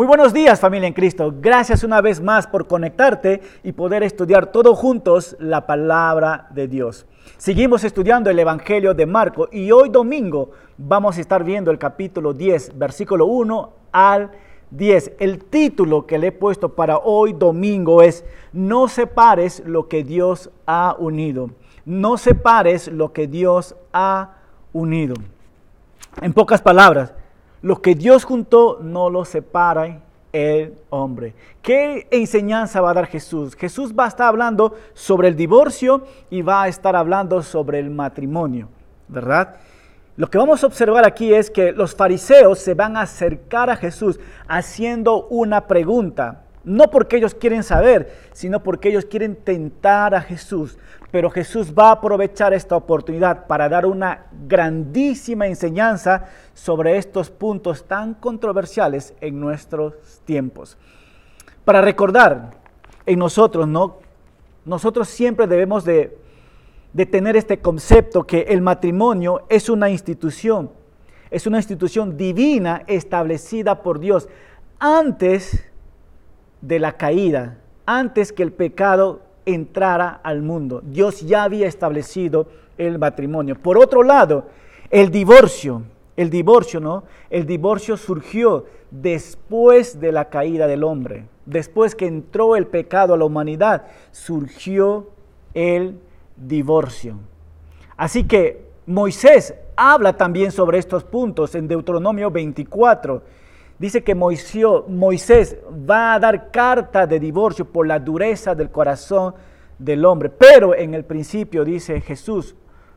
Muy buenos días familia en Cristo. Gracias una vez más por conectarte y poder estudiar todos juntos la palabra de Dios. Seguimos estudiando el Evangelio de Marco y hoy domingo vamos a estar viendo el capítulo 10, versículo 1 al 10. El título que le he puesto para hoy domingo es No separes lo que Dios ha unido. No separes lo que Dios ha unido. En pocas palabras, lo que Dios juntó no lo separa el hombre. ¿Qué enseñanza va a dar Jesús? Jesús va a estar hablando sobre el divorcio y va a estar hablando sobre el matrimonio, ¿verdad? Lo que vamos a observar aquí es que los fariseos se van a acercar a Jesús haciendo una pregunta. No porque ellos quieren saber, sino porque ellos quieren tentar a Jesús. Pero Jesús va a aprovechar esta oportunidad para dar una grandísima enseñanza sobre estos puntos tan controversiales en nuestros tiempos. Para recordar en nosotros, ¿no? Nosotros siempre debemos de, de tener este concepto que el matrimonio es una institución, es una institución divina establecida por Dios antes de la caída, antes que el pecado entrara al mundo. Dios ya había establecido el matrimonio. Por otro lado, el divorcio, el divorcio, ¿no? El divorcio surgió después de la caída del hombre. Después que entró el pecado a la humanidad, surgió el divorcio. Así que Moisés habla también sobre estos puntos en Deuteronomio 24 dice que Moisés va a dar carta de divorcio por la dureza del corazón del hombre. Pero en el principio dice Jesús,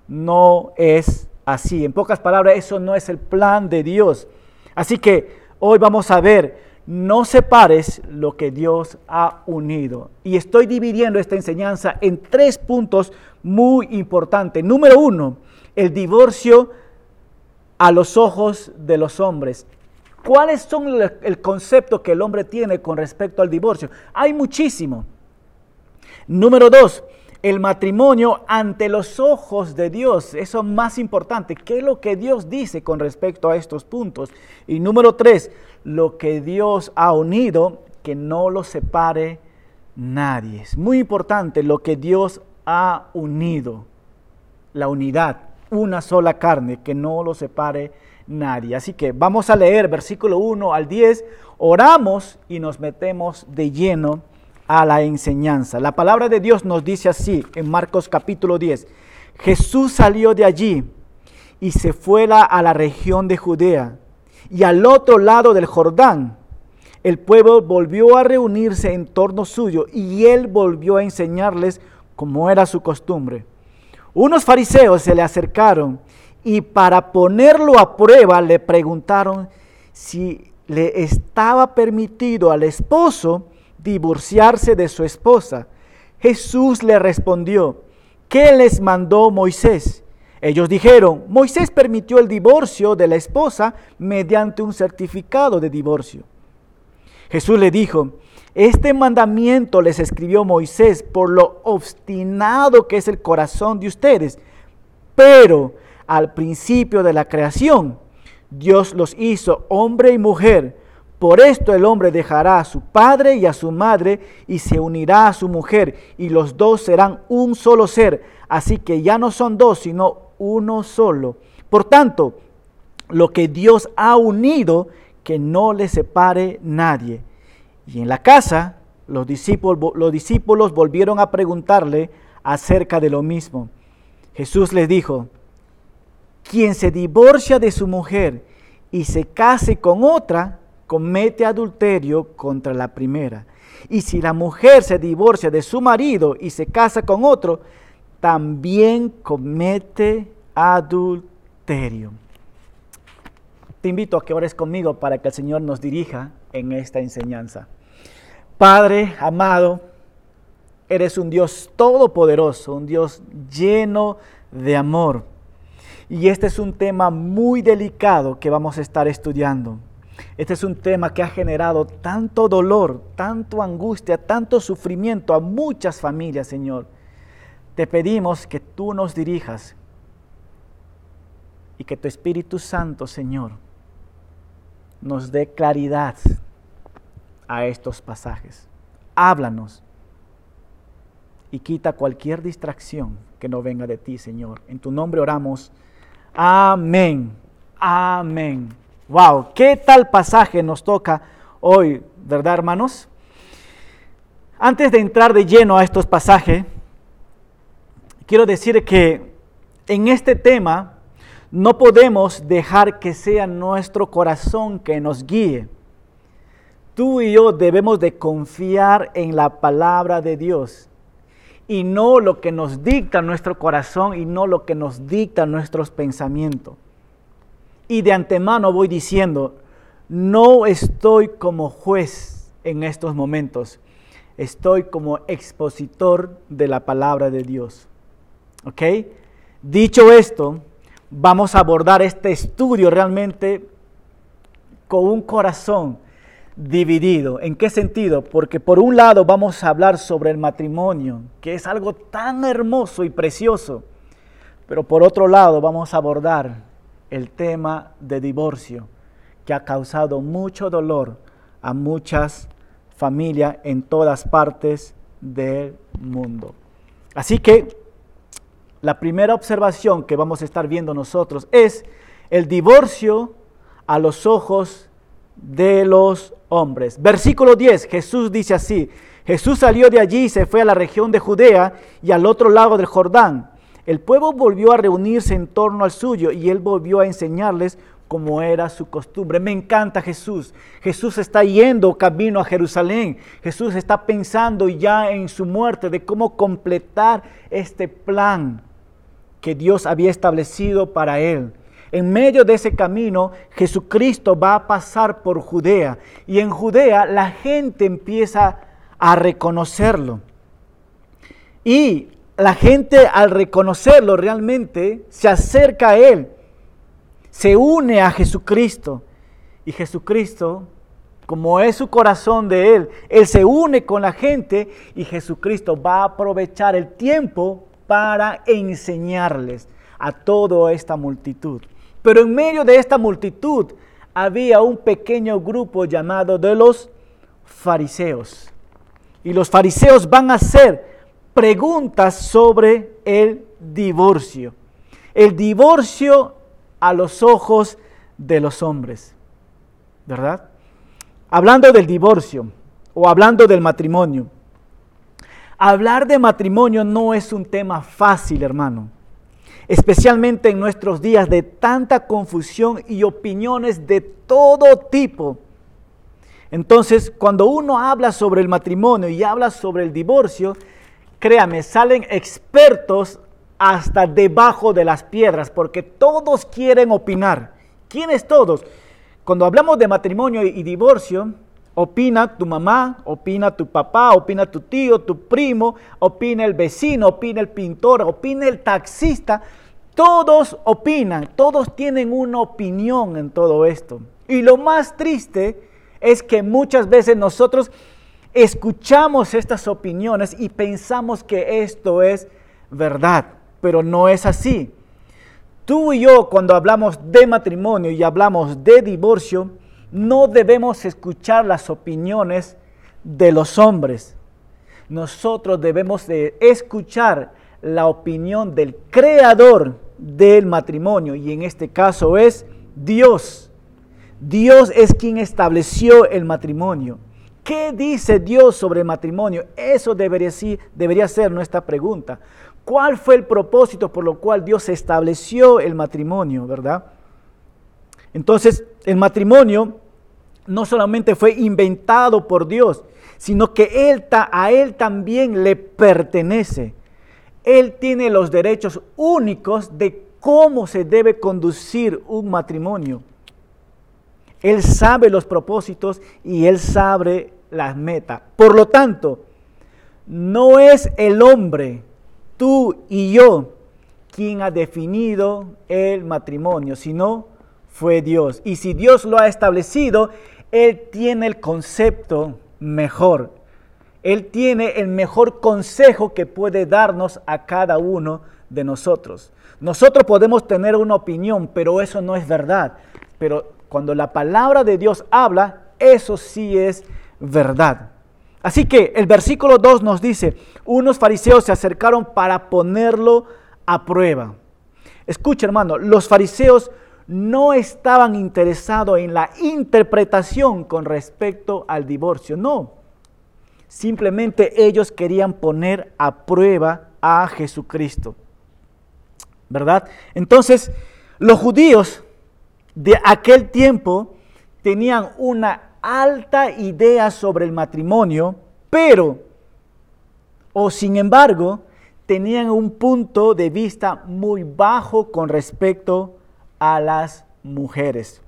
no es así. En pocas palabras, eso no es el plan de Dios. Así que hoy vamos a ver, no separes lo que Dios ha unido. Y estoy dividiendo esta enseñanza en tres puntos muy importantes. Número uno, el divorcio a los ojos de los hombres. ¿Cuáles son el concepto que el hombre tiene con respecto al divorcio? Hay muchísimo. Número dos, el matrimonio ante los ojos de Dios. Eso es más importante. ¿Qué es lo que Dios dice con respecto a estos puntos? Y número tres, lo que Dios ha unido, que no lo separe nadie. Es muy importante lo que Dios ha unido. La unidad, una sola carne, que no lo separe nadie nadie. Así que vamos a leer versículo 1 al 10, oramos y nos metemos de lleno a la enseñanza. La palabra de Dios nos dice así en Marcos capítulo 10, Jesús salió de allí y se fue a la región de Judea y al otro lado del Jordán. El pueblo volvió a reunirse en torno suyo y él volvió a enseñarles como era su costumbre. Unos fariseos se le acercaron y para ponerlo a prueba le preguntaron si le estaba permitido al esposo divorciarse de su esposa. Jesús le respondió, ¿qué les mandó Moisés? Ellos dijeron, Moisés permitió el divorcio de la esposa mediante un certificado de divorcio. Jesús le dijo, este mandamiento les escribió Moisés por lo obstinado que es el corazón de ustedes, pero al principio de la creación. Dios los hizo hombre y mujer. Por esto el hombre dejará a su padre y a su madre y se unirá a su mujer y los dos serán un solo ser. Así que ya no son dos, sino uno solo. Por tanto, lo que Dios ha unido, que no le separe nadie. Y en la casa, los discípulos, los discípulos volvieron a preguntarle acerca de lo mismo. Jesús les dijo, quien se divorcia de su mujer y se case con otra, comete adulterio contra la primera. Y si la mujer se divorcia de su marido y se casa con otro, también comete adulterio. Te invito a que ores conmigo para que el Señor nos dirija en esta enseñanza. Padre amado, eres un Dios todopoderoso, un Dios lleno de amor. Y este es un tema muy delicado que vamos a estar estudiando. Este es un tema que ha generado tanto dolor, tanto angustia, tanto sufrimiento a muchas familias, Señor. Te pedimos que tú nos dirijas y que tu Espíritu Santo, Señor, nos dé claridad a estos pasajes. Háblanos y quita cualquier distracción que no venga de ti, Señor. En tu nombre oramos. Amén. Amén. Wow, qué tal pasaje nos toca hoy, ¿verdad, hermanos? Antes de entrar de lleno a estos pasajes, quiero decir que en este tema no podemos dejar que sea nuestro corazón que nos guíe. Tú y yo debemos de confiar en la palabra de Dios y no lo que nos dicta nuestro corazón y no lo que nos dicta nuestros pensamientos. Y de antemano voy diciendo, no estoy como juez en estos momentos, estoy como expositor de la palabra de Dios. ¿Ok? Dicho esto, vamos a abordar este estudio realmente con un corazón dividido. ¿En qué sentido? Porque por un lado vamos a hablar sobre el matrimonio, que es algo tan hermoso y precioso, pero por otro lado vamos a abordar el tema de divorcio, que ha causado mucho dolor a muchas familias en todas partes del mundo. Así que la primera observación que vamos a estar viendo nosotros es el divorcio a los ojos de los hombres. Versículo 10, Jesús dice así, Jesús salió de allí y se fue a la región de Judea y al otro lado del Jordán. El pueblo volvió a reunirse en torno al suyo y él volvió a enseñarles como era su costumbre. Me encanta Jesús. Jesús está yendo camino a Jerusalén. Jesús está pensando ya en su muerte de cómo completar este plan que Dios había establecido para él. En medio de ese camino, Jesucristo va a pasar por Judea y en Judea la gente empieza a reconocerlo. Y la gente al reconocerlo realmente se acerca a Él, se une a Jesucristo. Y Jesucristo, como es su corazón de Él, Él se une con la gente y Jesucristo va a aprovechar el tiempo para enseñarles a toda esta multitud. Pero en medio de esta multitud había un pequeño grupo llamado de los fariseos. Y los fariseos van a hacer preguntas sobre el divorcio. El divorcio a los ojos de los hombres. ¿Verdad? Hablando del divorcio o hablando del matrimonio. Hablar de matrimonio no es un tema fácil, hermano especialmente en nuestros días de tanta confusión y opiniones de todo tipo. Entonces, cuando uno habla sobre el matrimonio y habla sobre el divorcio, créame, salen expertos hasta debajo de las piedras, porque todos quieren opinar. ¿Quiénes todos? Cuando hablamos de matrimonio y divorcio, opina tu mamá, opina tu papá, opina tu tío, tu primo, opina el vecino, opina el pintor, opina el taxista. Todos opinan, todos tienen una opinión en todo esto. Y lo más triste es que muchas veces nosotros escuchamos estas opiniones y pensamos que esto es verdad, pero no es así. Tú y yo cuando hablamos de matrimonio y hablamos de divorcio, no debemos escuchar las opiniones de los hombres. Nosotros debemos de escuchar la opinión del creador del matrimonio y en este caso es Dios. Dios es quien estableció el matrimonio. ¿Qué dice Dios sobre el matrimonio? Eso debería, debería ser nuestra pregunta. ¿Cuál fue el propósito por lo cual Dios estableció el matrimonio, verdad? Entonces, el matrimonio no solamente fue inventado por Dios, sino que él, a Él también le pertenece. Él tiene los derechos únicos de cómo se debe conducir un matrimonio. Él sabe los propósitos y Él sabe las metas. Por lo tanto, no es el hombre, tú y yo, quien ha definido el matrimonio, sino fue Dios. Y si Dios lo ha establecido, Él tiene el concepto mejor. Él tiene el mejor consejo que puede darnos a cada uno de nosotros. Nosotros podemos tener una opinión, pero eso no es verdad. Pero cuando la palabra de Dios habla, eso sí es verdad. Así que el versículo 2 nos dice, unos fariseos se acercaron para ponerlo a prueba. Escucha hermano, los fariseos no estaban interesados en la interpretación con respecto al divorcio, no. Simplemente ellos querían poner a prueba a Jesucristo. ¿Verdad? Entonces, los judíos de aquel tiempo tenían una alta idea sobre el matrimonio, pero, o sin embargo, tenían un punto de vista muy bajo con respecto a las mujeres.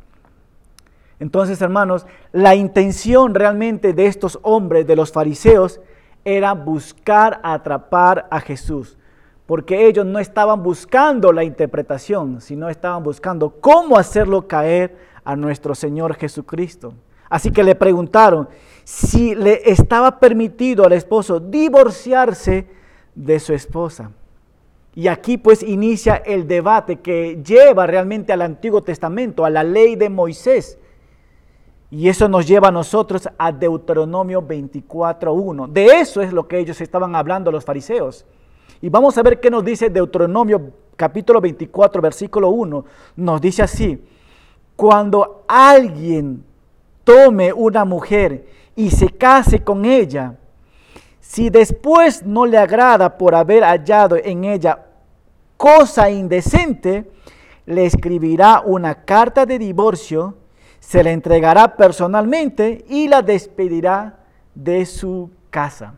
Entonces, hermanos, la intención realmente de estos hombres, de los fariseos, era buscar atrapar a Jesús, porque ellos no estaban buscando la interpretación, sino estaban buscando cómo hacerlo caer a nuestro Señor Jesucristo. Así que le preguntaron si le estaba permitido al esposo divorciarse de su esposa. Y aquí pues inicia el debate que lleva realmente al Antiguo Testamento, a la ley de Moisés. Y eso nos lleva a nosotros a Deuteronomio 24.1. De eso es lo que ellos estaban hablando los fariseos. Y vamos a ver qué nos dice Deuteronomio capítulo 24, versículo 1. Nos dice así, cuando alguien tome una mujer y se case con ella, si después no le agrada por haber hallado en ella cosa indecente, le escribirá una carta de divorcio, se la entregará personalmente y la despedirá de su casa.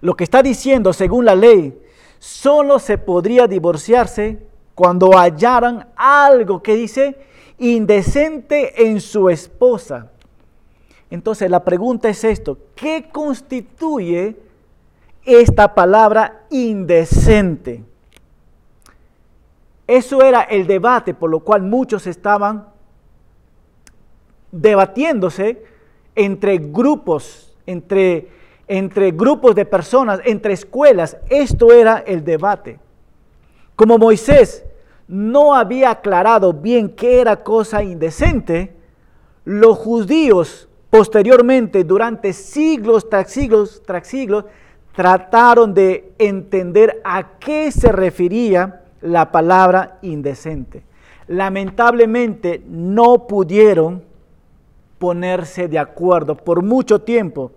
Lo que está diciendo, según la ley, solo se podría divorciarse cuando hallaran algo que dice indecente en su esposa. Entonces la pregunta es esto, ¿qué constituye esta palabra indecente? Eso era el debate por lo cual muchos estaban debatiéndose entre grupos, entre, entre grupos de personas, entre escuelas. Esto era el debate. Como Moisés no había aclarado bien qué era cosa indecente, los judíos posteriormente, durante siglos tras siglos tras siglos, trataron de entender a qué se refería la palabra indecente. Lamentablemente no pudieron ponerse de acuerdo por mucho tiempo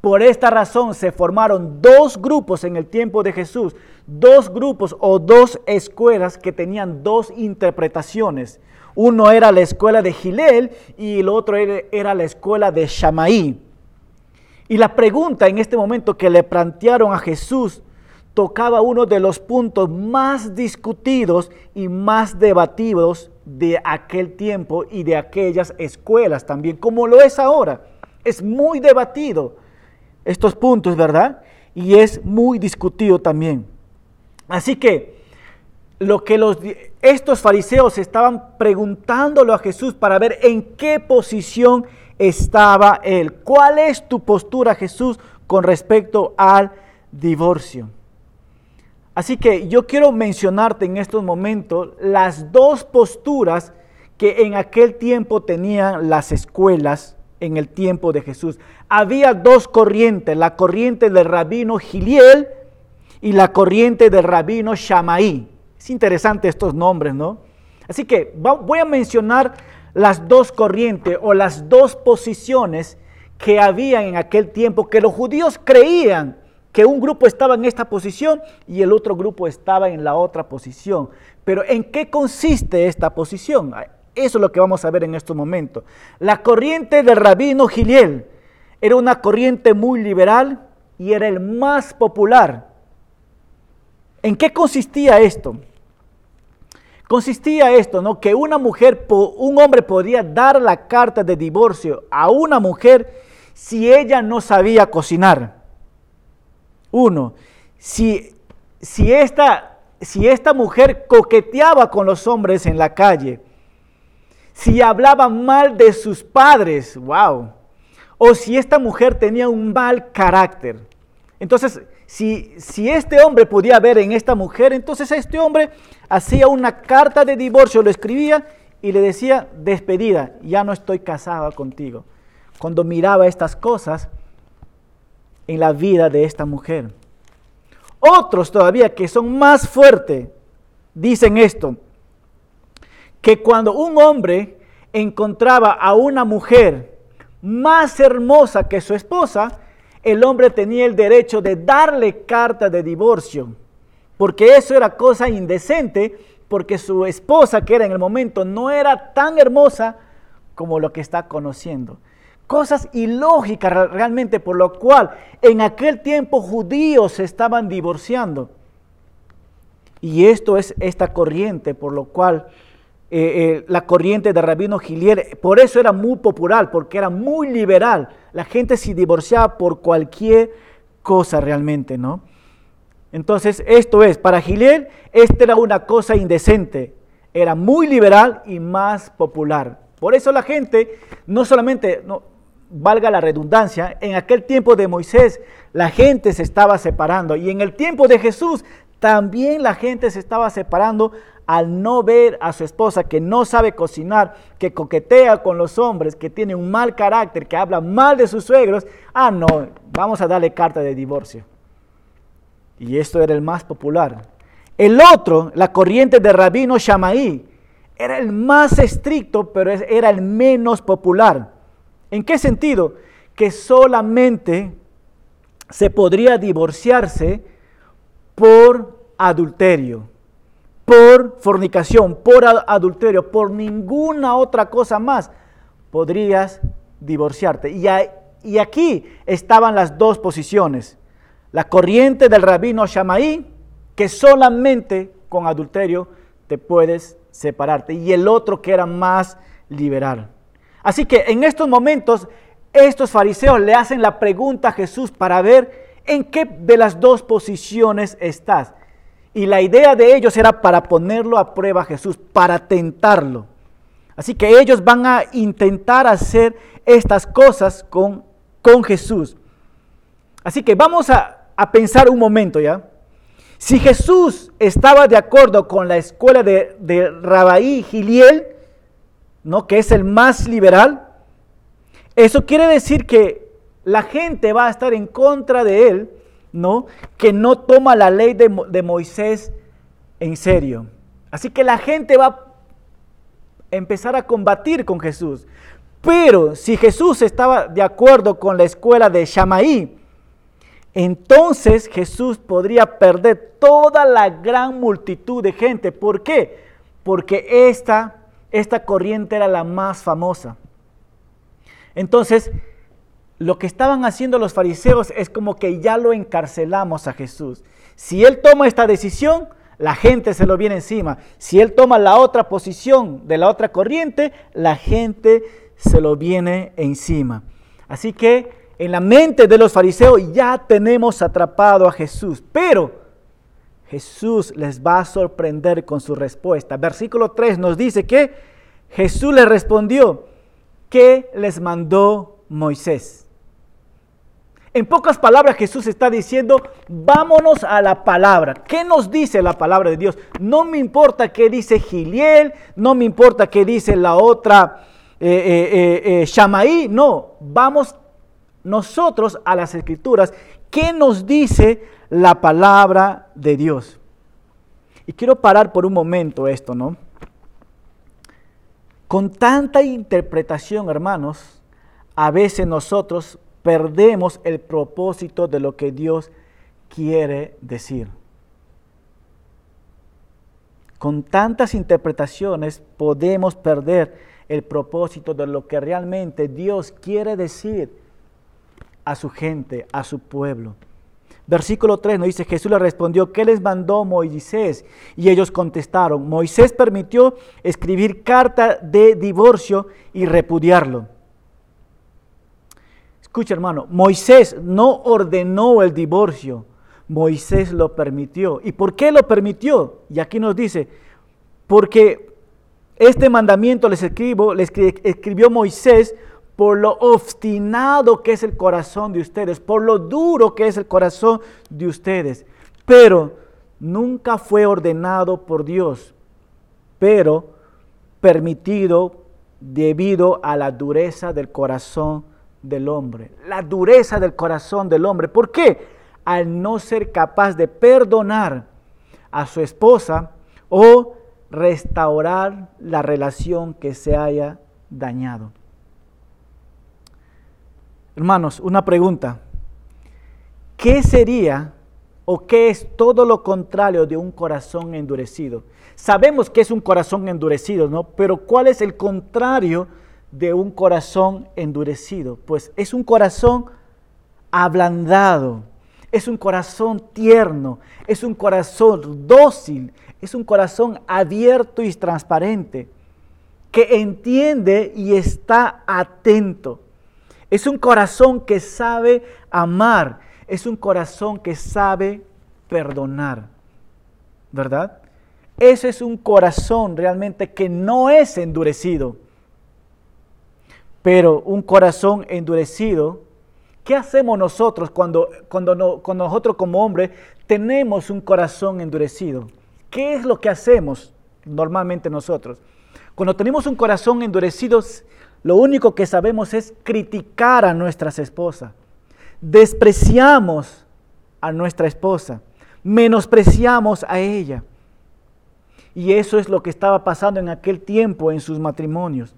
por esta razón se formaron dos grupos en el tiempo de Jesús, dos grupos o dos escuelas que tenían dos interpretaciones. Uno era la escuela de Gilel y el otro era la escuela de Shamaí. Y la pregunta en este momento que le plantearon a Jesús tocaba uno de los puntos más discutidos y más debatidos de aquel tiempo y de aquellas escuelas también, como lo es ahora. Es muy debatido estos puntos, ¿verdad? Y es muy discutido también. Así que lo que estos fariseos estaban preguntándolo a Jesús para ver en qué posición estaba él. ¿Cuál es tu postura, Jesús, con respecto al divorcio? Así que yo quiero mencionarte en estos momentos las dos posturas que en aquel tiempo tenían las escuelas en el tiempo de Jesús. Había dos corrientes, la corriente del rabino Giliel y la corriente del rabino Shamaí. Es interesante estos nombres, ¿no? Así que voy a mencionar las dos corrientes o las dos posiciones que había en aquel tiempo, que los judíos creían que un grupo estaba en esta posición y el otro grupo estaba en la otra posición. Pero ¿en qué consiste esta posición? Eso es lo que vamos a ver en estos momentos. La corriente del rabino Giliel era una corriente muy liberal y era el más popular. ¿En qué consistía esto? Consistía esto, ¿no? Que una mujer, un hombre podía dar la carta de divorcio a una mujer si ella no sabía cocinar. Uno, si, si, esta, si esta mujer coqueteaba con los hombres en la calle, si hablaba mal de sus padres, wow, o si esta mujer tenía un mal carácter. Entonces, si, si este hombre podía ver en esta mujer, entonces este hombre hacía una carta de divorcio, lo escribía y le decía, despedida, ya no estoy casada contigo. cuando miraba estas cosas en la vida de esta mujer. Otros todavía que son más fuertes dicen esto, que cuando un hombre encontraba a una mujer más hermosa que su esposa, el hombre tenía el derecho de darle carta de divorcio, porque eso era cosa indecente, porque su esposa, que era en el momento, no era tan hermosa como lo que está conociendo. Cosas ilógicas realmente, por lo cual en aquel tiempo judíos se estaban divorciando. Y esto es esta corriente, por lo cual eh, eh, la corriente de Rabino Gilier, por eso era muy popular, porque era muy liberal. La gente se divorciaba por cualquier cosa realmente, ¿no? Entonces, esto es, para Gilier, esta era una cosa indecente. Era muy liberal y más popular. Por eso la gente, no solamente, valga la redundancia, en aquel tiempo de Moisés, la gente se estaba separando. Y en el tiempo de Jesús, también la gente se estaba separando al no ver a su esposa que no sabe cocinar, que coquetea con los hombres, que tiene un mal carácter, que habla mal de sus suegros, ah, no, vamos a darle carta de divorcio. Y esto era el más popular. El otro, la corriente de Rabino Shamaí, era el más estricto, pero era el menos popular. ¿En qué sentido? Que solamente se podría divorciarse por adulterio por fornicación, por adulterio, por ninguna otra cosa más, podrías divorciarte. Y, aquí estaban las dos posiciones. La corriente del rabino Shamaí, que solamente con adulterio te puedes separarte. Y el otro que era más liberal. Así que en estos momentos, estos fariseos le hacen la pregunta a Jesús para ver en qué de las dos posiciones estás. Y la idea de ellos era para ponerlo a prueba a Jesús, para tentarlo. Así que ellos van a intentar hacer estas cosas con, con Jesús. Así que vamos a, pensar un momento ya. Si Jesús estaba de acuerdo con la escuela de, de Rabaí Giliel, ¿no? que es el más liberal, eso quiere decir que la gente va a estar en contra de él ¿no? Que no toma la ley de, de Moisés en serio. Así que la gente va a empezar a combatir con Jesús. Pero si Jesús estaba de acuerdo con la escuela de Shamaí, entonces Jesús podría perder toda la gran multitud de gente. ¿Por qué? Porque esta, esta corriente era la más famosa. Entonces, lo que estaban haciendo los fariseos es como que ya lo encarcelamos a Jesús. Si él toma esta decisión, la gente se lo viene encima. Si él toma la otra posición de la otra corriente, la gente se lo viene encima. Así que en la mente de los fariseos ya tenemos atrapado a Jesús, pero Jesús les va a sorprender con su respuesta. Versículo 3 nos dice que Jesús les respondió, ¿qué les mandó Moisés? En pocas palabras Jesús está diciendo, vámonos a la palabra. ¿Qué nos dice la palabra de Dios? No me importa qué dice Giliel, no me importa qué dice la otra eh, eh, eh, Shamaí, no, vamos nosotros a las escrituras. ¿Qué nos dice la palabra de Dios? Y quiero parar por un momento esto, ¿no? Con tanta interpretación, hermanos, a veces nosotros perdemos el propósito de lo que Dios quiere decir. Con tantas interpretaciones podemos perder el propósito de lo que realmente Dios quiere decir a su gente, a su pueblo. Versículo 3 nos dice, Jesús le respondió, ¿qué les mandó Moisés? Y ellos contestaron, Moisés permitió escribir carta de divorcio y repudiarlo. Escucha hermano, Moisés no ordenó el divorcio, Moisés lo permitió. ¿Y por qué lo permitió? Y aquí nos dice, porque este mandamiento les escribo, les escribió Moisés por lo obstinado que es el corazón de ustedes, por lo duro que es el corazón de ustedes. Pero nunca fue ordenado por Dios, pero permitido debido a la dureza del corazón del hombre, la dureza del corazón del hombre. ¿Por qué? Al no ser capaz de perdonar a su esposa o restaurar la relación que se haya dañado. Hermanos, una pregunta. ¿Qué sería o qué es todo lo contrario de un corazón endurecido? Sabemos que es un corazón endurecido, ¿no? Pero ¿cuál es el contrario de un corazón endurecido? Pues es un corazón ablandado, es un corazón tierno, es un corazón dócil, es un corazón abierto y transparente, que entiende y está atento. Es un corazón que sabe amar, es un corazón que sabe perdonar, ¿verdad? Ese es un corazón realmente que no es endurecido. Pero un corazón endurecido, ¿qué hacemos nosotros cuando, cuando, nosotros como hombres tenemos un corazón endurecido? ¿Qué es lo que hacemos normalmente nosotros? Cuando tenemos un corazón endurecido, lo único que sabemos es criticar a nuestras esposas. Despreciamos a nuestra esposa. Menospreciamos a ella. Y eso es lo que estaba pasando en aquel tiempo en sus matrimonios.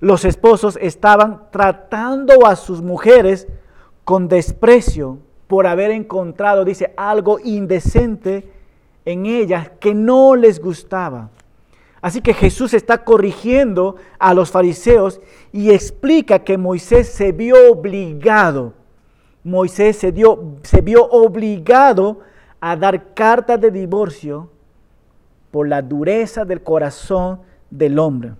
Los esposos estaban tratando a sus mujeres con desprecio por haber encontrado, dice, algo indecente en ellas que no les gustaba. Así que Jesús está corrigiendo a los fariseos y explica que Moisés se vio obligado, Moisés se, dio, se vio obligado a dar carta de divorcio por la dureza del corazón del hombre,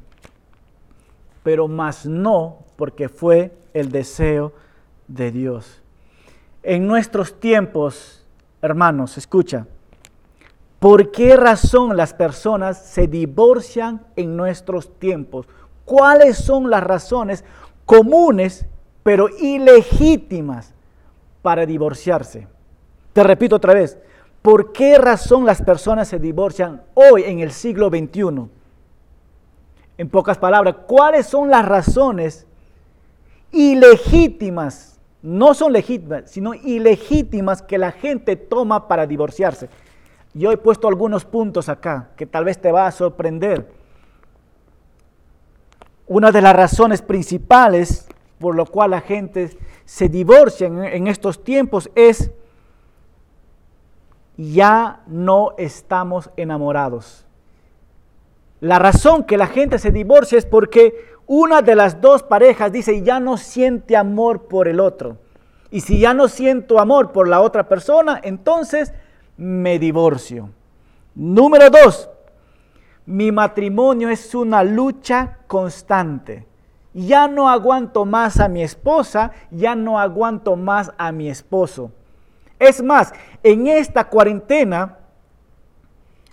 pero más no porque fue el deseo de Dios. En nuestros tiempos, hermanos, escucha, ¿Por qué razón las personas se divorcian en nuestros tiempos? ¿Cuáles son las razones comunes pero ilegítimas para divorciarse? Te repito otra vez, ¿por qué razón las personas se divorcian hoy en el siglo XXI? En pocas palabras, ¿cuáles son las razones ilegítimas? No son legítimas, sino ilegítimas que la gente toma para divorciarse. Yo he puesto algunos puntos acá que tal vez te va a sorprender. Una de las razones principales por lo cual la gente se divorcia en, estos tiempos es ya no estamos enamorados. La razón que la gente se divorcia es porque una de las dos parejas dice ya no siente amor por el otro. Y si ya no siento amor por la otra persona, entonces me divorcio. Número dos, mi matrimonio es una lucha constante. Ya no aguanto más a mi esposa, ya no aguanto más a mi esposo. Es más, en esta cuarentena,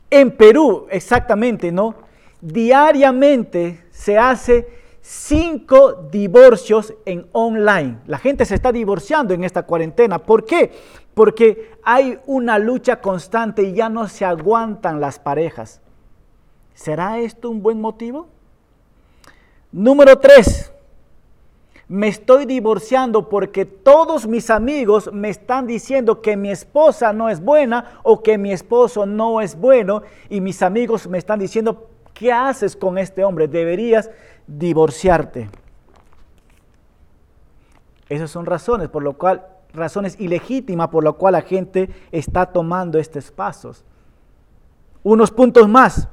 en Perú exactamente, ¿no? Diariamente se hace cinco divorcios en online. La gente se está divorciando en esta cuarentena. ¿Por qué? porque hay una lucha constante y ya no se aguantan las parejas. ¿Será esto un buen motivo? Número tres, me estoy divorciando porque todos mis amigos me están diciendo que mi esposa no es buena o que mi esposo no es bueno y mis amigos me están diciendo, ¿qué haces con este hombre? Deberías divorciarte. Esas son razones por lo cual razones ilegítimas por lo cual la gente está tomando estos pasos. Unos puntos más.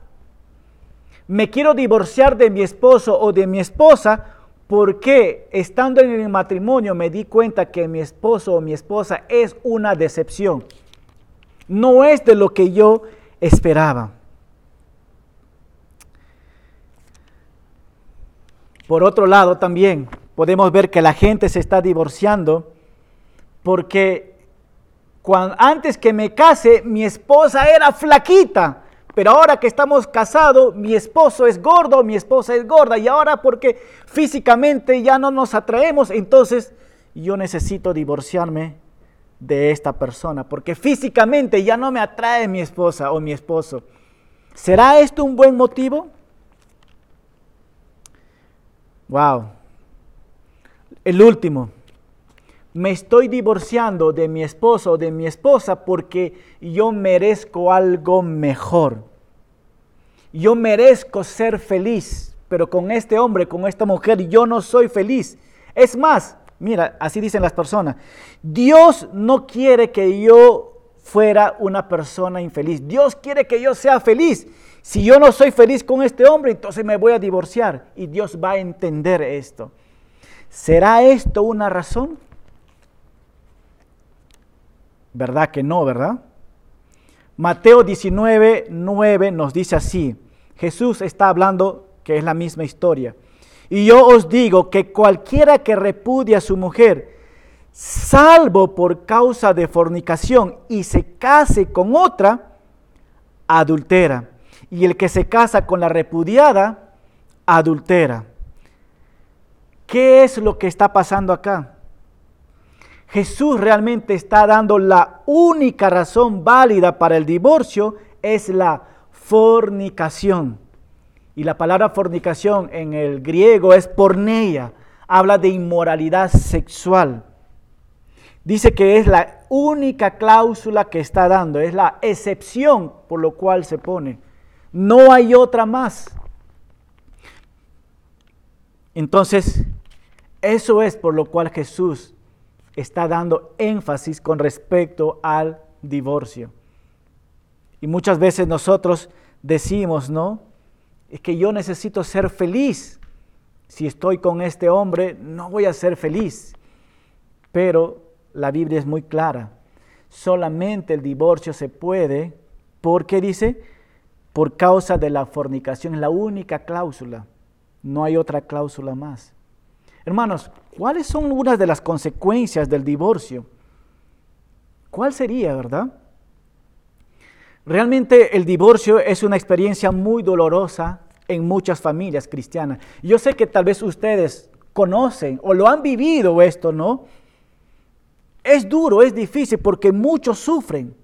Me quiero divorciar de mi esposo o de mi esposa porque estando en el matrimonio me di cuenta que mi esposo o mi esposa es una decepción. No es de lo que yo esperaba. Por otro lado, también podemos ver que la gente se está divorciando porque antes que me case mi esposa era flaquita, pero ahora que estamos casados mi esposo es gordo, mi esposa es gorda y ahora porque físicamente ya no nos atraemos, entonces yo necesito divorciarme de esta persona porque físicamente ya no me atrae mi esposa o mi esposo. ¿Será esto un buen motivo? Wow. El último, me estoy divorciando de mi esposo o de mi esposa porque yo merezco algo mejor. Yo merezco ser feliz, pero con este hombre, con esta mujer, yo no soy feliz. Es más, mira, así dicen las personas, Dios no quiere que yo fuera una persona infeliz. Dios quiere que yo sea feliz. Si yo no soy feliz con este hombre, entonces me voy a divorciar y Dios va a entender esto. ¿Será esto una razón? ¿Verdad que no, verdad? Mateo 19, 9 nos dice así. Jesús está hablando que es la misma historia. Y yo os digo que cualquiera que repudia a su mujer, salvo por causa de fornicación, y se case con otra, adultera. Y el que se casa con la repudiada, adultera. ¿Qué es lo que está pasando acá? Jesús realmente está dando la única razón válida para el divorcio, es la fornicación. Y la palabra fornicación en el griego es porneia, habla de inmoralidad sexual. Dice que es la única cláusula que está dando, es la excepción por lo cual se pone. No hay otra más. Entonces, eso es por lo cual Jesús está dando énfasis con respecto al divorcio. Y muchas veces nosotros decimos, ¿no? Es que yo necesito ser feliz. Si estoy con este hombre, no voy a ser feliz. Pero la Biblia es muy clara. Solamente el divorcio se puede, porque dice, por causa de la fornicación. Es la única cláusula. No hay otra cláusula más. Hermanos, ¿cuáles son unas de las consecuencias del divorcio? ¿Cuál sería, verdad? Realmente el divorcio es una experiencia muy dolorosa en muchas familias cristianas. Yo sé que tal vez ustedes conocen o lo han vivido esto, ¿no? Es duro, es difícil porque muchos sufren,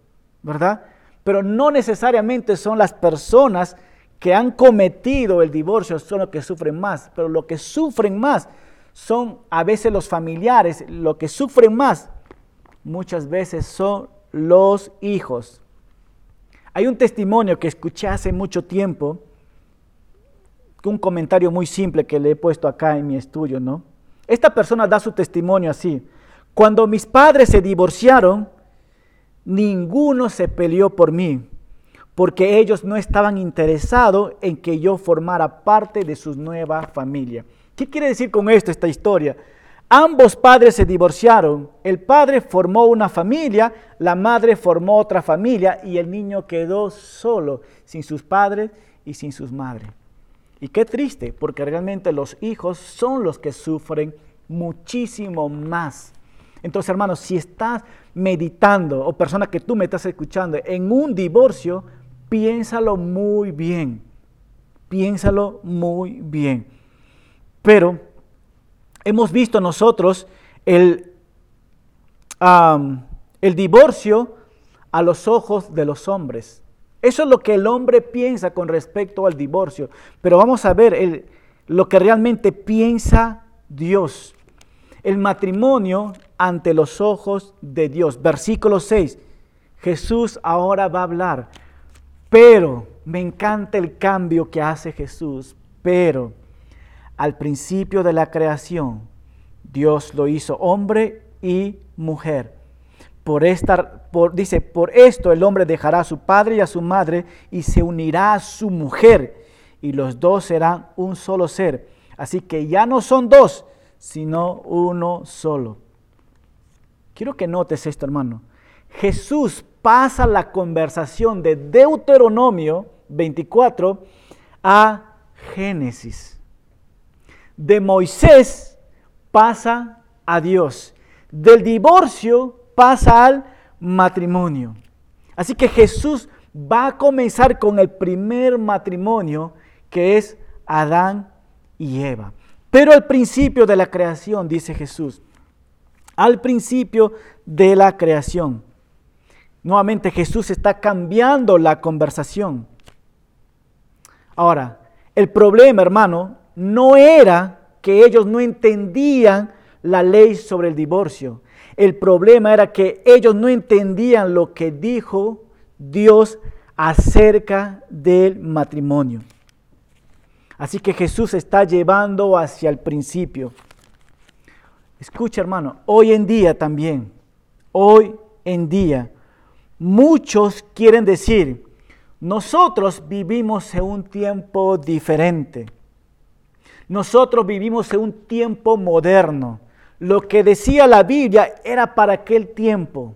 ¿verdad? Pero no necesariamente son las personas que han cometido el divorcio son los que sufren más, pero lo que sufren más son a veces los familiares, lo que sufren más muchas veces son los hijos. Hay un testimonio que escuché hace mucho tiempo, un comentario muy simple que le he puesto acá en mi estudio, ¿no? Esta persona da su testimonio así. Cuando mis padres se divorciaron, ninguno se peleó por mí, porque ellos no estaban interesados en que yo formara parte de su nueva familia. ¿Qué quiere decir con esto esta historia? Ambos padres se divorciaron. El padre formó una familia, la madre formó otra familia y el niño quedó solo, sin sus padres y sin sus madres. Y qué triste, porque realmente los hijos son los que sufren muchísimo más. Entonces, hermanos, si estás meditando, o persona que tú me estás escuchando, en un divorcio, piénsalo muy bien. Piénsalo muy bien. Pero hemos visto nosotros el, el divorcio a los ojos de los hombres. Eso es lo que el hombre piensa con respecto al divorcio. Pero vamos a ver lo que realmente piensa Dios. El matrimonio ante los ojos de Dios. Versículo 6. Jesús ahora va a hablar. Pero, me encanta el cambio que hace Jesús. Pero, al principio de la creación, Dios lo hizo hombre y mujer. Por esta, por, dice, por esto el hombre dejará a su padre y a su madre y se unirá a su mujer y los dos serán un solo ser. Así que ya no son dos, sino uno solo. Quiero que notes esto, hermano. Jesús pasa la conversación de Deuteronomio 24 a Génesis de Moisés pasa a Dios. Del divorcio pasa al matrimonio. Así que Jesús va a comenzar con el primer matrimonio que es Adán y Eva. Pero al principio de la creación, dice Jesús, al principio de la creación. Nuevamente Jesús está cambiando la conversación. Ahora, el problema, hermano, no era que ellos no entendían la ley sobre el divorcio. El problema era que ellos no entendían lo que dijo Dios acerca del matrimonio. Así que Jesús está llevando hacia el principio. Escucha hermano, hoy en día también, hoy en día, muchos quieren decir, nosotros vivimos en un tiempo diferente. Nosotros vivimos en un tiempo moderno. Lo que decía la Biblia era para aquel tiempo,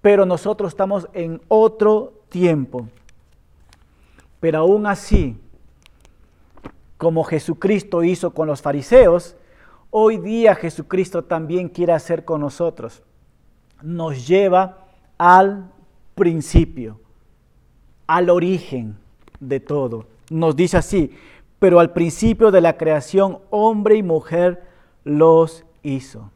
pero nosotros estamos en otro tiempo. Pero aún así, como Jesucristo hizo con los fariseos, hoy día Jesucristo también quiere hacer con nosotros. Nos lleva al principio, al origen de todo. Nos dice así, pero al principio de la creación, hombre y mujer los hizo.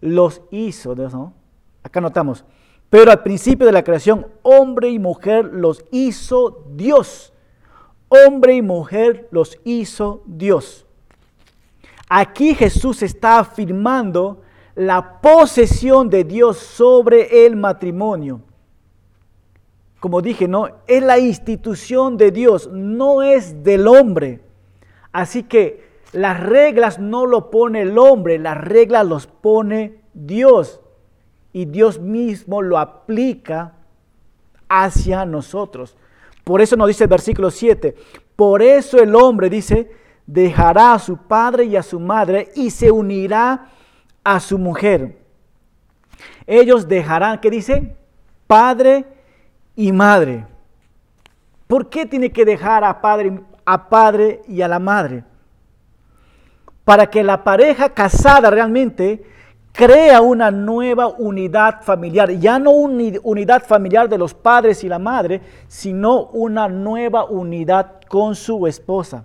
Los hizo, ¿no? Acá notamos. Pero al principio de la creación, hombre y mujer los hizo Dios. Hombre y mujer los hizo Dios. Aquí Jesús está afirmando la posesión de Dios sobre el matrimonio. Como dije, no, es la institución de Dios, no es del hombre. Así que las reglas no lo pone el hombre, las reglas los pone Dios. Y Dios mismo lo aplica hacia nosotros. Por eso nos dice el versículo 7, por eso el hombre dice, dejará a su padre y a su madre y se unirá a su mujer. Ellos dejarán, ¿qué dice? Padre y madre. ¿Por qué tiene que dejar a padre, a padre y a la madre? para que la pareja casada realmente crea una nueva unidad familiar, ya no una unidad familiar de los padres y la madre, sino una nueva unidad con su esposa.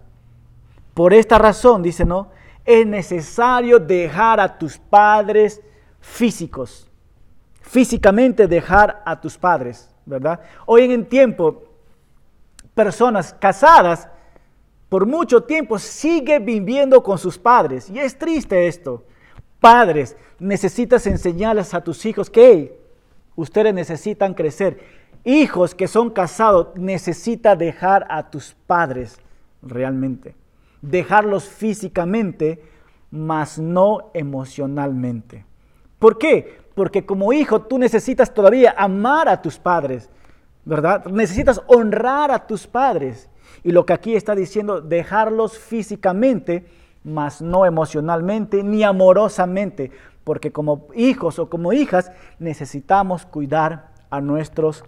Por esta razón, dice, ¿no? Es necesario dejar a tus padres físicos, físicamente dejar a tus padres, ¿verdad? Hoy en el tiempo, personas casadas por mucho tiempo sigue viviendo con sus padres. Y es triste esto. Padres, necesitas enseñarles a tus hijos que ustedes necesitan crecer. Hijos que son casados, necesita dejar a tus padres realmente. Dejarlos físicamente, mas no emocionalmente. ¿Por qué? Porque como hijo tú necesitas todavía amar a tus padres, ¿verdad? Necesitas honrar a tus padres. Y lo que aquí está diciendo, dejarlos físicamente, mas no emocionalmente ni amorosamente, porque como hijos o como hijas necesitamos cuidar a nuestros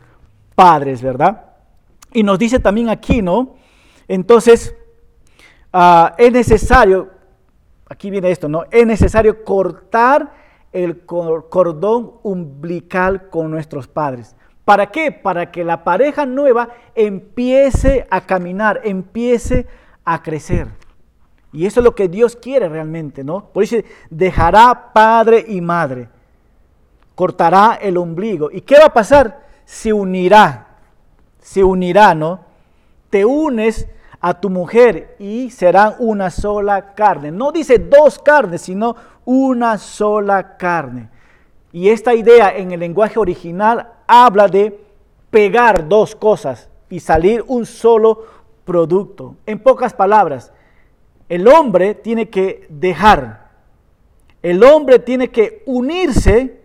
padres, ¿verdad? Y nos dice también aquí, ¿no? Entonces, ah, es necesario, aquí viene esto, ¿no? Es necesario cortar el cordón umbilical con nuestros padres. ¿Para qué? Para que la pareja nueva empiece a caminar, empiece a crecer. Y eso es lo que Dios quiere realmente, ¿no? Por eso dejará padre y madre, cortará el ombligo. ¿Y qué va a pasar? Se unirá, se unirá, ¿no? Te unes a tu mujer y serán una sola carne. No dice dos carnes, sino una sola carne. Y esta idea en el lenguaje original habla de pegar dos cosas y salir un solo producto. En pocas palabras, el hombre tiene que dejar, el hombre tiene que unirse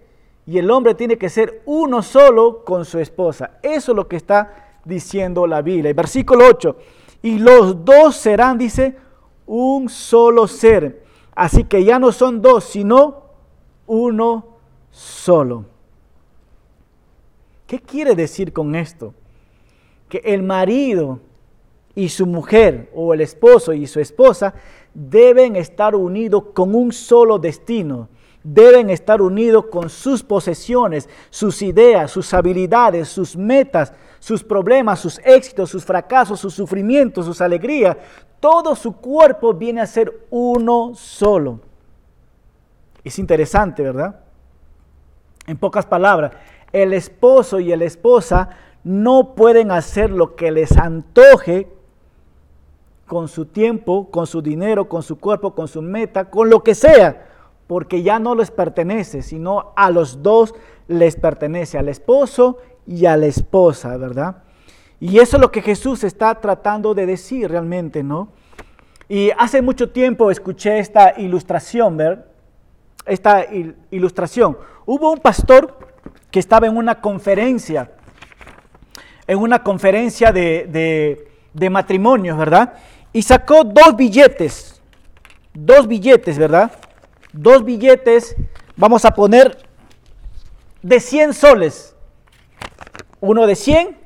y el hombre tiene que ser uno solo con su esposa. Eso es lo que está diciendo la Biblia. El versículo 8, y los dos serán, dice, un solo ser. Así que ya no son dos, sino uno solo. ¿Qué quiere decir con esto? Que el marido y su mujer o el esposo y su esposa deben estar unidos con un solo destino. Deben estar unidos con sus posesiones, sus ideas, sus habilidades, sus metas, sus problemas, sus éxitos, sus fracasos, sus sufrimientos, sus alegrías. Todo su cuerpo viene a ser uno solo. Es interesante, ¿verdad? En pocas palabras, el esposo y la esposa no pueden hacer lo que les antoje con su tiempo, con su dinero, con su cuerpo, con su meta, con lo que sea, porque ya no les pertenece, sino a los dos les pertenece, al esposo y a la esposa, ¿verdad? Y eso es lo que Jesús está tratando de decir realmente, ¿no? Y hace mucho tiempo escuché esta ilustración, ¿ver? Esta ilustración. Hubo un pastor que estaba en una conferencia, en una conferencia de, de matrimonios, ¿verdad? Y sacó dos billetes, dos billetes, ¿verdad? Dos billetes, vamos a poner de 100 soles. Uno de 100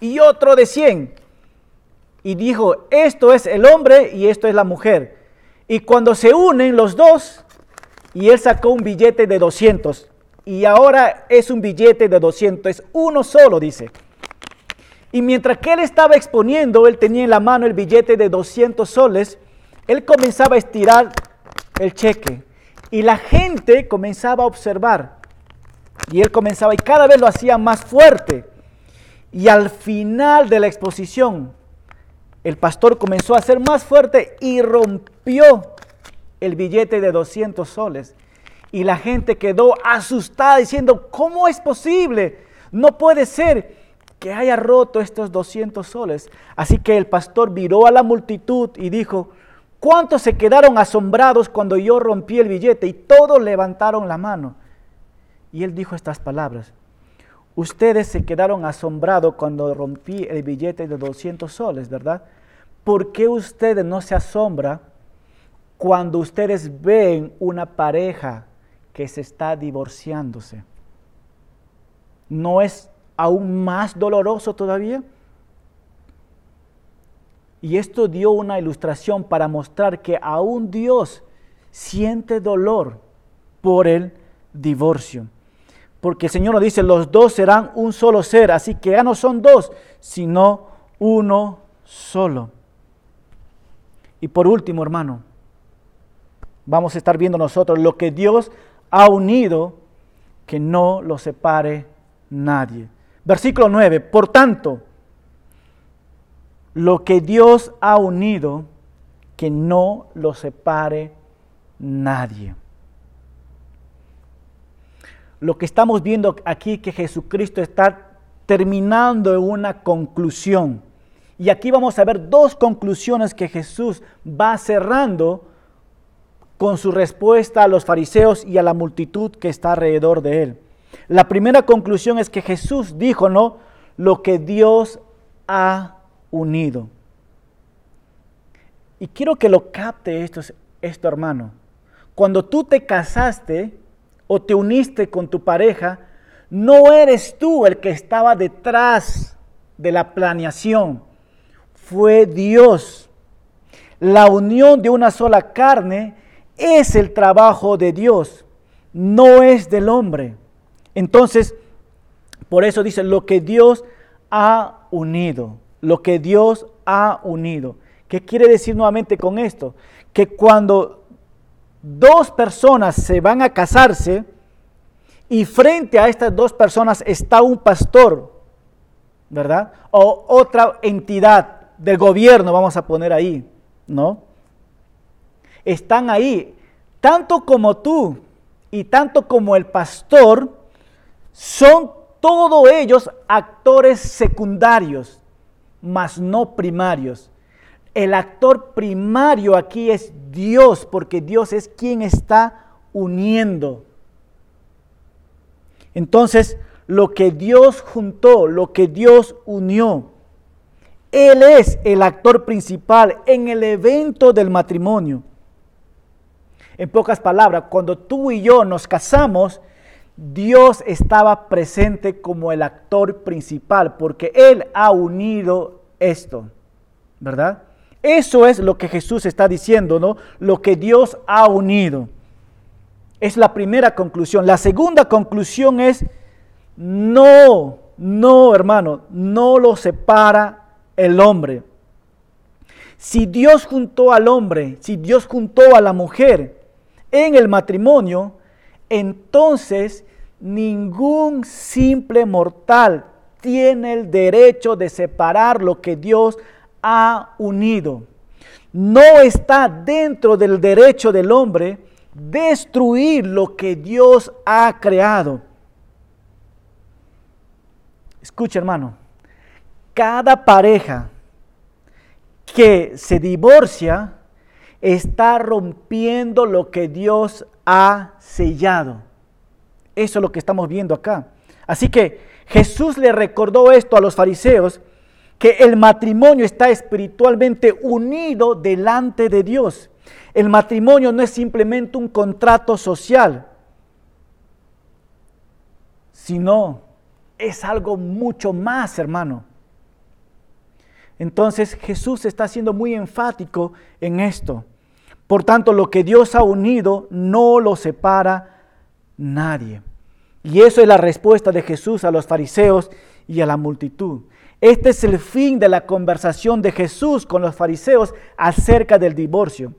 y otro de 100. Y dijo, esto es el hombre y esto es la mujer. Y cuando se unen los dos, y él sacó un billete de 200. Y ahora es un billete de 200, es uno solo, dice. Y mientras que él estaba exponiendo, él tenía en la mano el billete de 200 soles, él comenzaba a estirar el cheque. Y la gente comenzaba a observar. Y él comenzaba y cada vez lo hacía más fuerte. Y al final de la exposición, el pastor comenzó a ser más fuerte y rompió el billete de 200 soles. Y la gente quedó asustada diciendo, ¿cómo es posible? No puede ser que haya roto estos 200 soles. Así que el pastor viró a la multitud y dijo, ¿cuántos se quedaron asombrados cuando yo rompí el billete? Y todos levantaron la mano. Y él dijo estas palabras, ustedes se quedaron asombrados cuando rompí el billete de 200 soles, ¿verdad? ¿Por qué ustedes no se asombran cuando ustedes ven una pareja que se está divorciándose? ¿No es aún más doloroso todavía? Y esto dio una ilustración para mostrar que aún Dios siente dolor por el divorcio. Porque el Señor nos dice, los dos serán un solo ser, así que ya no son dos, sino uno solo. Y por último, hermano, vamos a estar viendo nosotros lo que Dios ha unido, que no lo separe nadie. Versículo 9, por tanto, lo que Dios ha unido, que no lo separe nadie. Lo que estamos viendo aquí que Jesucristo está terminando en una conclusión. Y aquí vamos a ver dos conclusiones que Jesús va cerrando con su respuesta a los fariseos y a la multitud que está alrededor de él. La primera conclusión es que Jesús dijo, ¿no? Lo que Dios ha unido. Y quiero que lo capte esto, esto, hermano. Cuando tú te casaste o te uniste con tu pareja, no eres tú el que estaba detrás de la planeación. Fue Dios. La unión de una sola carne es el trabajo de Dios, no es del hombre. Entonces, por eso dice, lo que Dios ha unido, lo que Dios ha unido. ¿Qué quiere decir nuevamente con esto? Que cuando dos personas se van a casarse y frente a estas dos personas está un pastor, ¿verdad? O otra entidad del gobierno, vamos a poner ahí, ¿no? Están ahí, tanto como tú y tanto como el pastor, son todos ellos actores secundarios, mas no primarios. El actor primario aquí es Dios, porque Dios es quien está uniendo. Entonces, lo que Dios juntó, lo que Dios unió, Él es el actor principal en el evento del matrimonio. En pocas palabras, cuando tú y yo nos casamos, Dios estaba presente como el actor principal porque Él ha unido esto, ¿verdad? Eso es lo que Jesús está diciendo, ¿no? Lo que Dios ha unido. Es la primera conclusión. La segunda conclusión es, no, no, hermano, no lo separa el hombre. Si Dios juntó al hombre, si Dios juntó a la mujer en el matrimonio, entonces ningún simple mortal tiene el derecho de separar lo que Dios ha unido. no está dentro del derecho del hombre destruir lo que Dios ha creado. Escucha hermano, cada pareja que se divorcia está rompiendo lo que Dios ha sellado. Eso es lo que estamos viendo acá. Así que Jesús le recordó esto a los fariseos, que el matrimonio está espiritualmente unido delante de Dios. El matrimonio no es simplemente un contrato social, sino es algo mucho más, hermano. Entonces Jesús está siendo muy enfático en esto. Por tanto, lo que Dios ha unido no lo separa nadie. Y eso es la respuesta de Jesús a los fariseos y a la multitud. Este es el fin de la conversación de Jesús con los fariseos acerca del divorcio.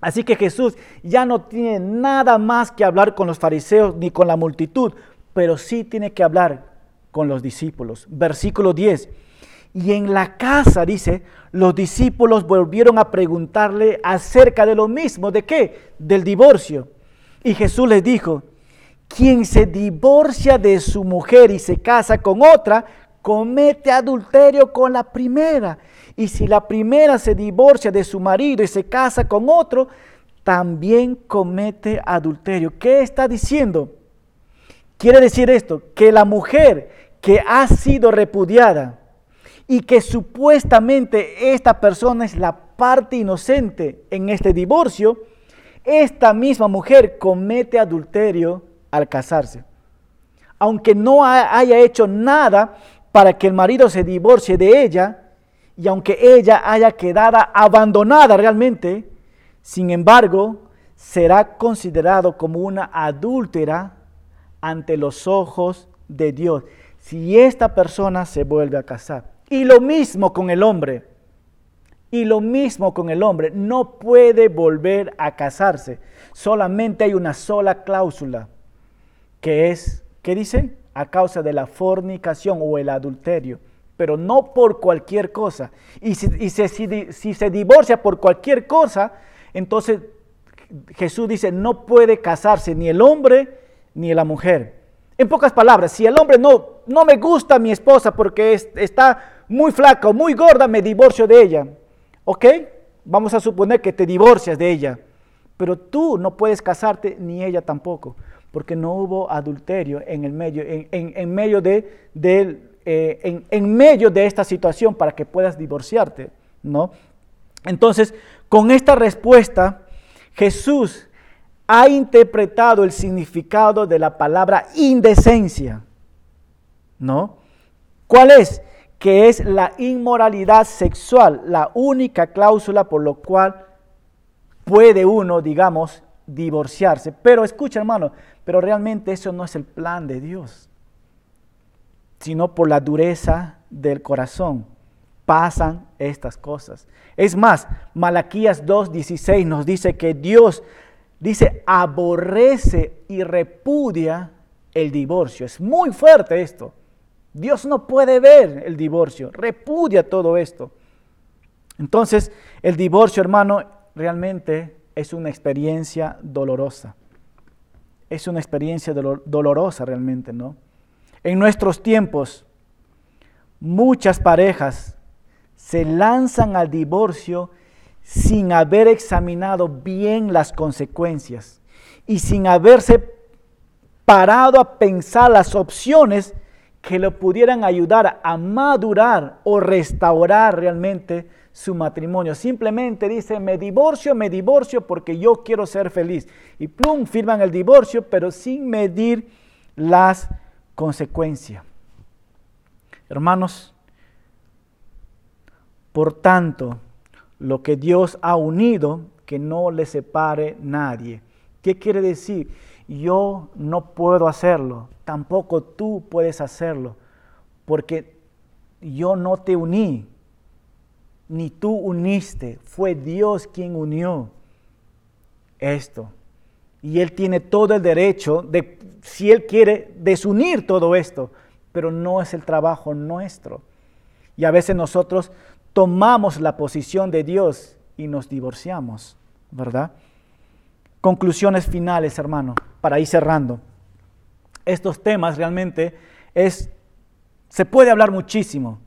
Así que Jesús ya no tiene nada más que hablar con los fariseos ni con la multitud, pero sí tiene que hablar con los discípulos. Versículo 10. Y en la casa, dice, los discípulos volvieron a preguntarle acerca de lo mismo. ¿De qué? Del divorcio. Y Jesús les dijo, quien se divorcia de su mujer y se casa con otra, comete adulterio con la primera. Y si la primera se divorcia de su marido y se casa con otro, también comete adulterio. ¿Qué está diciendo? Quiere decir esto, que la mujer que ha sido repudiada y que supuestamente esta persona es la parte inocente en este divorcio, esta misma mujer comete adulterio al casarse. Aunque no haya hecho nada para que el marido se divorcie de ella, y aunque ella haya quedado abandonada realmente, sin embargo, será considerado como una adúltera ante los ojos de Dios si esta persona se vuelve a casar. Y lo mismo con el hombre. Y lo mismo con el hombre. No puede volver a casarse. Solamente hay una sola cláusula que es, ¿qué dice? A causa de la fornicación o el adulterio, pero no por cualquier cosa. Y si, si se divorcia por cualquier cosa, entonces Jesús dice, no puede casarse ni el hombre ni la mujer. En pocas palabras, si el hombre no, no me gusta mi esposa porque está muy flaca o muy gorda, me divorcio de ella. ¿Ok? Vamos a suponer que te divorcias de ella. Pero tú no puedes casarte ni ella tampoco porque no hubo adulterio en, el medio, en, medio de, eh, en, medio de esta situación para que puedas divorciarte, ¿no? Entonces, con esta respuesta, Jesús ha interpretado el significado de la palabra indecencia, ¿no? ¿Cuál es? Que es la inmoralidad sexual, la única cláusula por lo cual puede uno, digamos, divorciarse. Pero escucha, hermano, pero realmente eso no es el plan de Dios, sino por la dureza del corazón pasan estas cosas. Es más, Malaquías 2.16 nos dice que Dios dice aborrece y repudia el divorcio. Es muy fuerte esto. Dios no puede ver el divorcio, repudia todo esto. Entonces, el divorcio, hermano, realmente es una experiencia dolorosa es una experiencia dolorosa realmente, ¿no? En nuestros tiempos, muchas parejas se lanzan al divorcio sin haber examinado bien las consecuencias y sin haberse parado a pensar las opciones que le pudieran ayudar a madurar o restaurar realmente su matrimonio. Simplemente dice, me divorcio, me divorcio porque yo quiero ser feliz. Y plum, firman el divorcio, pero sin medir las consecuencias. Hermanos, por tanto, lo que Dios ha unido, que no le separe nadie. ¿Qué quiere decir? Yo no puedo hacerlo, tampoco tú puedes hacerlo, porque yo no te uní, ni tú uniste, fue Dios quien unió esto. Y Él tiene todo el derecho de, si Él quiere, desunir todo esto, pero no es el trabajo nuestro. Y a veces nosotros tomamos la posición de Dios y nos divorciamos, ¿verdad? Conclusiones finales, hermano, para ir cerrando. Estos temas realmente es, se puede hablar muchísimo,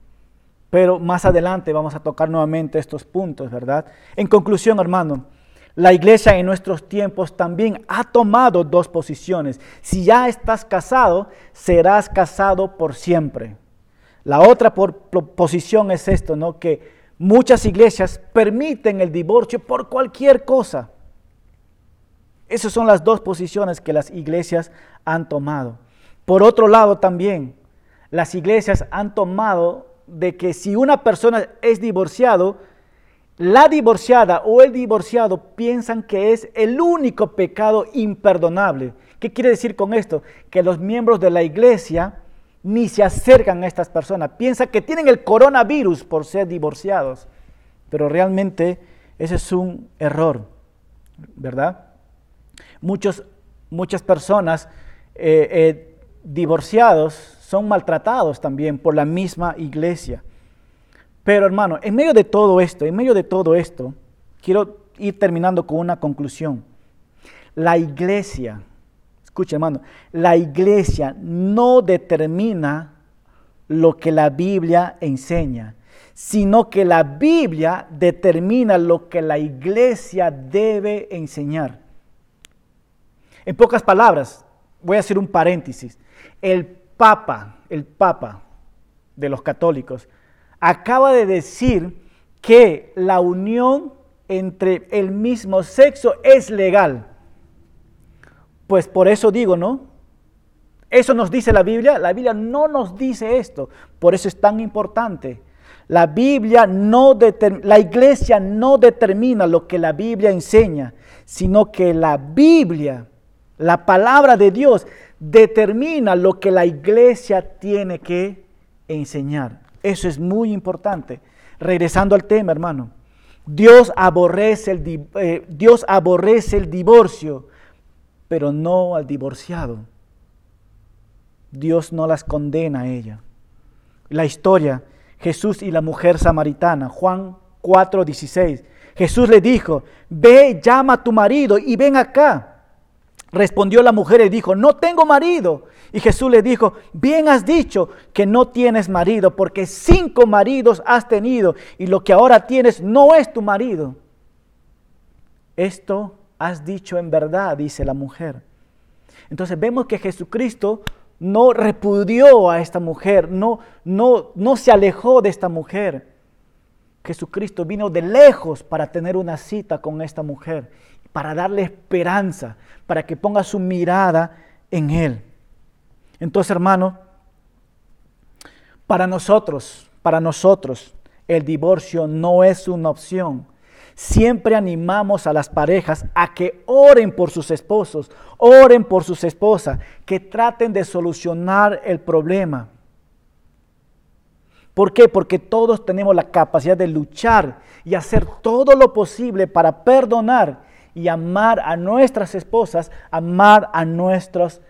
pero más adelante vamos a tocar nuevamente estos puntos, ¿verdad? En conclusión, hermano, la iglesia en nuestros tiempos también ha tomado dos posiciones. Si ya estás casado, serás casado por siempre. La otra posición es esto, ¿no? Que muchas iglesias permiten el divorcio por cualquier cosa. Esas son las dos posiciones que las iglesias han tomado. Por otro lado también, las iglesias han tomado de que si una persona es divorciado, la divorciada o el divorciado piensan que es el único pecado imperdonable. ¿Qué quiere decir con esto? Que los miembros de la iglesia ni se acercan a estas personas. Piensan que tienen el coronavirus por ser divorciados. Pero realmente ese es un error, ¿verdad? Muchos, muchas personas eh, eh, divorciados son maltratados también por la misma iglesia. Pero hermano, en medio de todo esto, en medio de todo esto, quiero ir terminando con una conclusión. La iglesia, escucha hermano, la iglesia no determina lo que la Biblia enseña, sino que la Biblia determina lo que la iglesia debe enseñar. En pocas palabras, voy a hacer un paréntesis. El Papa, el Papa de los católicos, acaba de decir que la unión entre el mismo sexo es legal. Pues por eso digo, ¿no? Eso nos dice la Biblia. La Biblia no nos dice esto. Por eso es tan importante. La Biblia no la iglesia no determina lo que la Biblia enseña, sino que la Biblia, la palabra de Dios, determina lo que la iglesia tiene que enseñar. Eso es muy importante. Regresando al tema, hermano. Dios aborrece el, eh, divorcio, pero no al divorciado. Dios no las condena a ella. La historia, Jesús y la mujer samaritana, Juan 4:16. Jesús le dijo, ve, llama a tu marido y ven acá. Respondió la mujer y dijo, no tengo marido. Y Jesús le dijo, bien has dicho que no tienes marido, porque cinco maridos has tenido y lo que ahora tienes no es tu marido. Esto has dicho en verdad, dice la mujer. Entonces vemos que Jesucristo no repudió a esta mujer, no, no, no se alejó de esta mujer. Jesucristo vino de lejos para tener una cita con esta mujer, para darle esperanza, para que ponga su mirada en Él. Entonces, hermano, para nosotros, para nosotros, el divorcio no es una opción. Siempre animamos a las parejas a que oren por sus esposos, oren por sus esposas, que traten de solucionar el problema. ¿Por qué? Porque todos tenemos la capacidad de luchar y hacer todo lo posible para perdonar y amar a nuestras esposas, amar a nuestros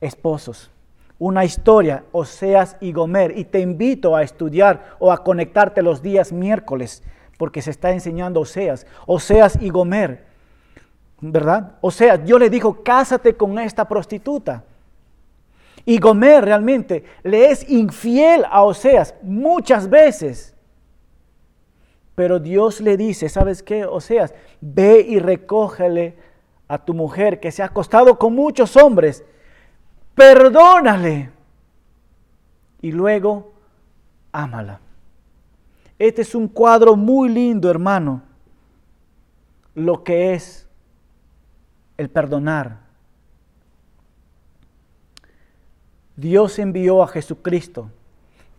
esposos. Una historia, Oseas y Gomer, y te invito a estudiar o a conectarte los días miércoles, porque se está enseñando Oseas, Oseas y Gomer, ¿verdad? Oseas, yo le dijo, cásate con esta prostituta. Y Gomer realmente le es infiel a Oseas muchas veces. Pero Dios le dice, ¿sabes qué? Oseas, ve y recógele a tu mujer que se ha acostado con muchos hombres. Perdónale. Y luego, ámala. Este es un cuadro muy lindo, hermano. Lo que es el perdonar. Dios envió a Jesucristo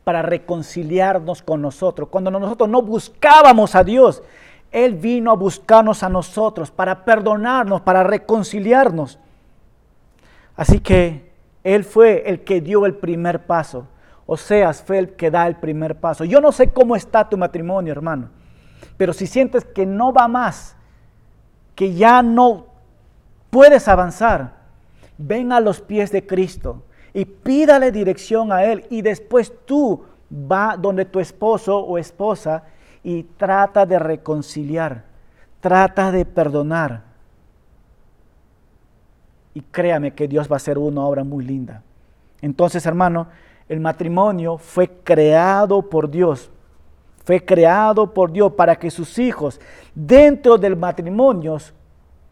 para reconciliarnos con nosotros. Cuando nosotros no buscábamos a Dios, Él vino a buscarnos a nosotros para perdonarnos, para reconciliarnos. Así que Él fue el que dio el primer paso. Oseas fue el que da el primer paso. Yo no sé cómo está tu matrimonio, hermano, pero si sientes que no va más, que ya no puedes avanzar, ven a los pies de Cristo y pídale dirección a Él y después tú va donde tu esposo o esposa y trata de reconciliar, trata de perdonar. Y créame que Dios va a hacer una obra muy linda. Entonces, hermano, el matrimonio fue creado por Dios. Fue creado por Dios para que sus hijos dentro del matrimonio,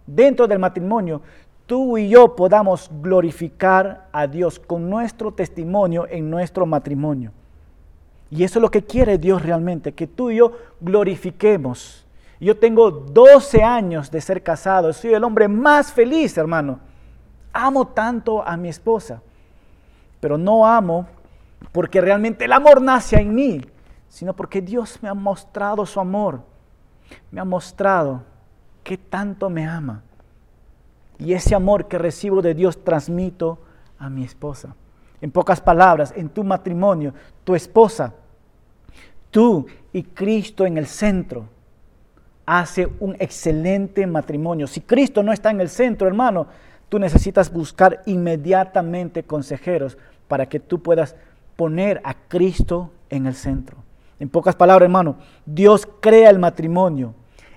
dentro del matrimonio, tú y yo podamos glorificar a Dios con nuestro testimonio en nuestro matrimonio. Y eso es lo que quiere Dios realmente, que tú y yo glorifiquemos. Yo tengo 12 años de ser casado, soy el hombre más feliz, hermano. Amo tanto a mi esposa, pero no amo porque realmente el amor nace en mí, sino porque Dios me ha mostrado su amor, me ha mostrado que tanto me ama. Y ese amor que recibo de Dios transmito a mi esposa. En pocas palabras, en tu matrimonio, tu esposa, tú y Cristo en el centro, hace un excelente matrimonio. Si Cristo no está en el centro, hermano, tú necesitas buscar inmediatamente consejeros para que tú puedas poner a Cristo en el centro. En pocas palabras, hermano, Dios crea el matrimonio.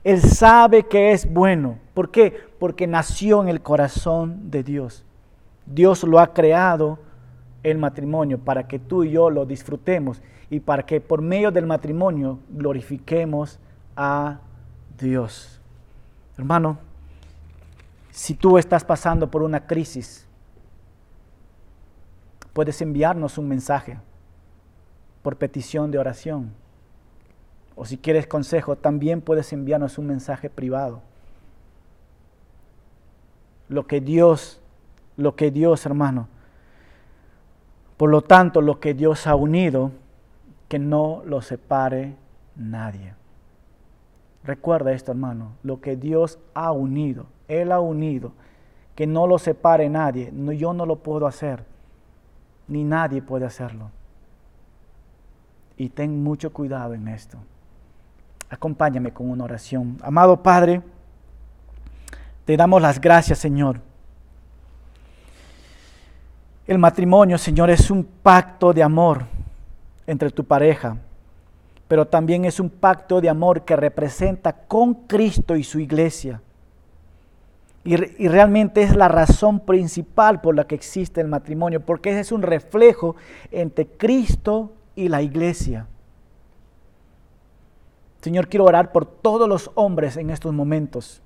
Él sabe que es bueno. ¿Por qué? Porque nació en el corazón de Dios. Dios lo ha creado el matrimonio para que tú y yo lo disfrutemos y para que por medio del matrimonio glorifiquemos a Dios. Hermano, si tú estás pasando por una crisis, puedes enviarnos un mensaje por petición de oración. O si quieres consejo, también puedes enviarnos un mensaje privado. Lo que Dios, lo que Dios, hermano, por lo tanto, lo que Dios ha unido, que no lo separe nadie. Recuerda esto, hermano, lo que Dios ha unido, Él ha unido, que no lo separe nadie. Yo no lo puedo hacer ni nadie puede hacerlo. Y ten mucho cuidado en esto. Acompáñame con una oración. Amado Padre, te damos las gracias, Señor. El matrimonio, Señor, es un pacto de amor entre tu pareja, pero también es un pacto de amor que representa con Cristo y su iglesia. Y, realmente es la razón principal por la que existe el matrimonio, porque ese es un reflejo entre Cristo y la iglesia. Señor, quiero orar por todos los hombres en estos momentos.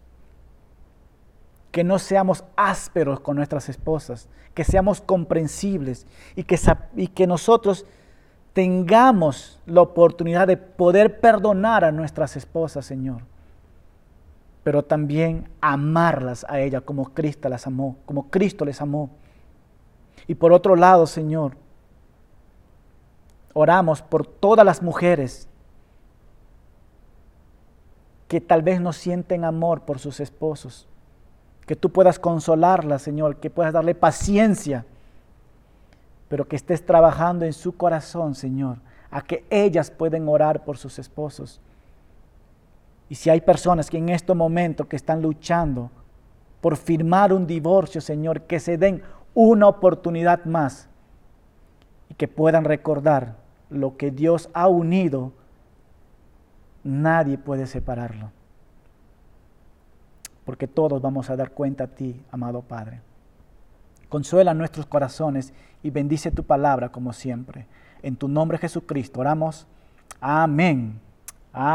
Que no seamos ásperos con nuestras esposas, que seamos comprensibles y que, nosotros tengamos la oportunidad de poder perdonar a nuestras esposas, Señor pero también amarlas a ella como Cristo las amó, como Cristo les amó. Y por otro lado, Señor, oramos por todas las mujeres que tal vez no sienten amor por sus esposos, que tú puedas consolarlas, Señor, que puedas darle paciencia, pero que estés trabajando en su corazón, Señor, a que ellas pueden orar por sus esposos. Y si hay personas que en este momento que están luchando por firmar un divorcio, Señor, que se den una oportunidad más y que puedan recordar lo que Dios ha unido, nadie puede separarlo. Porque todos vamos a dar cuenta a ti, amado Padre. Consuela nuestros corazones y bendice tu palabra como siempre. En tu nombre Jesucristo oramos. Amén.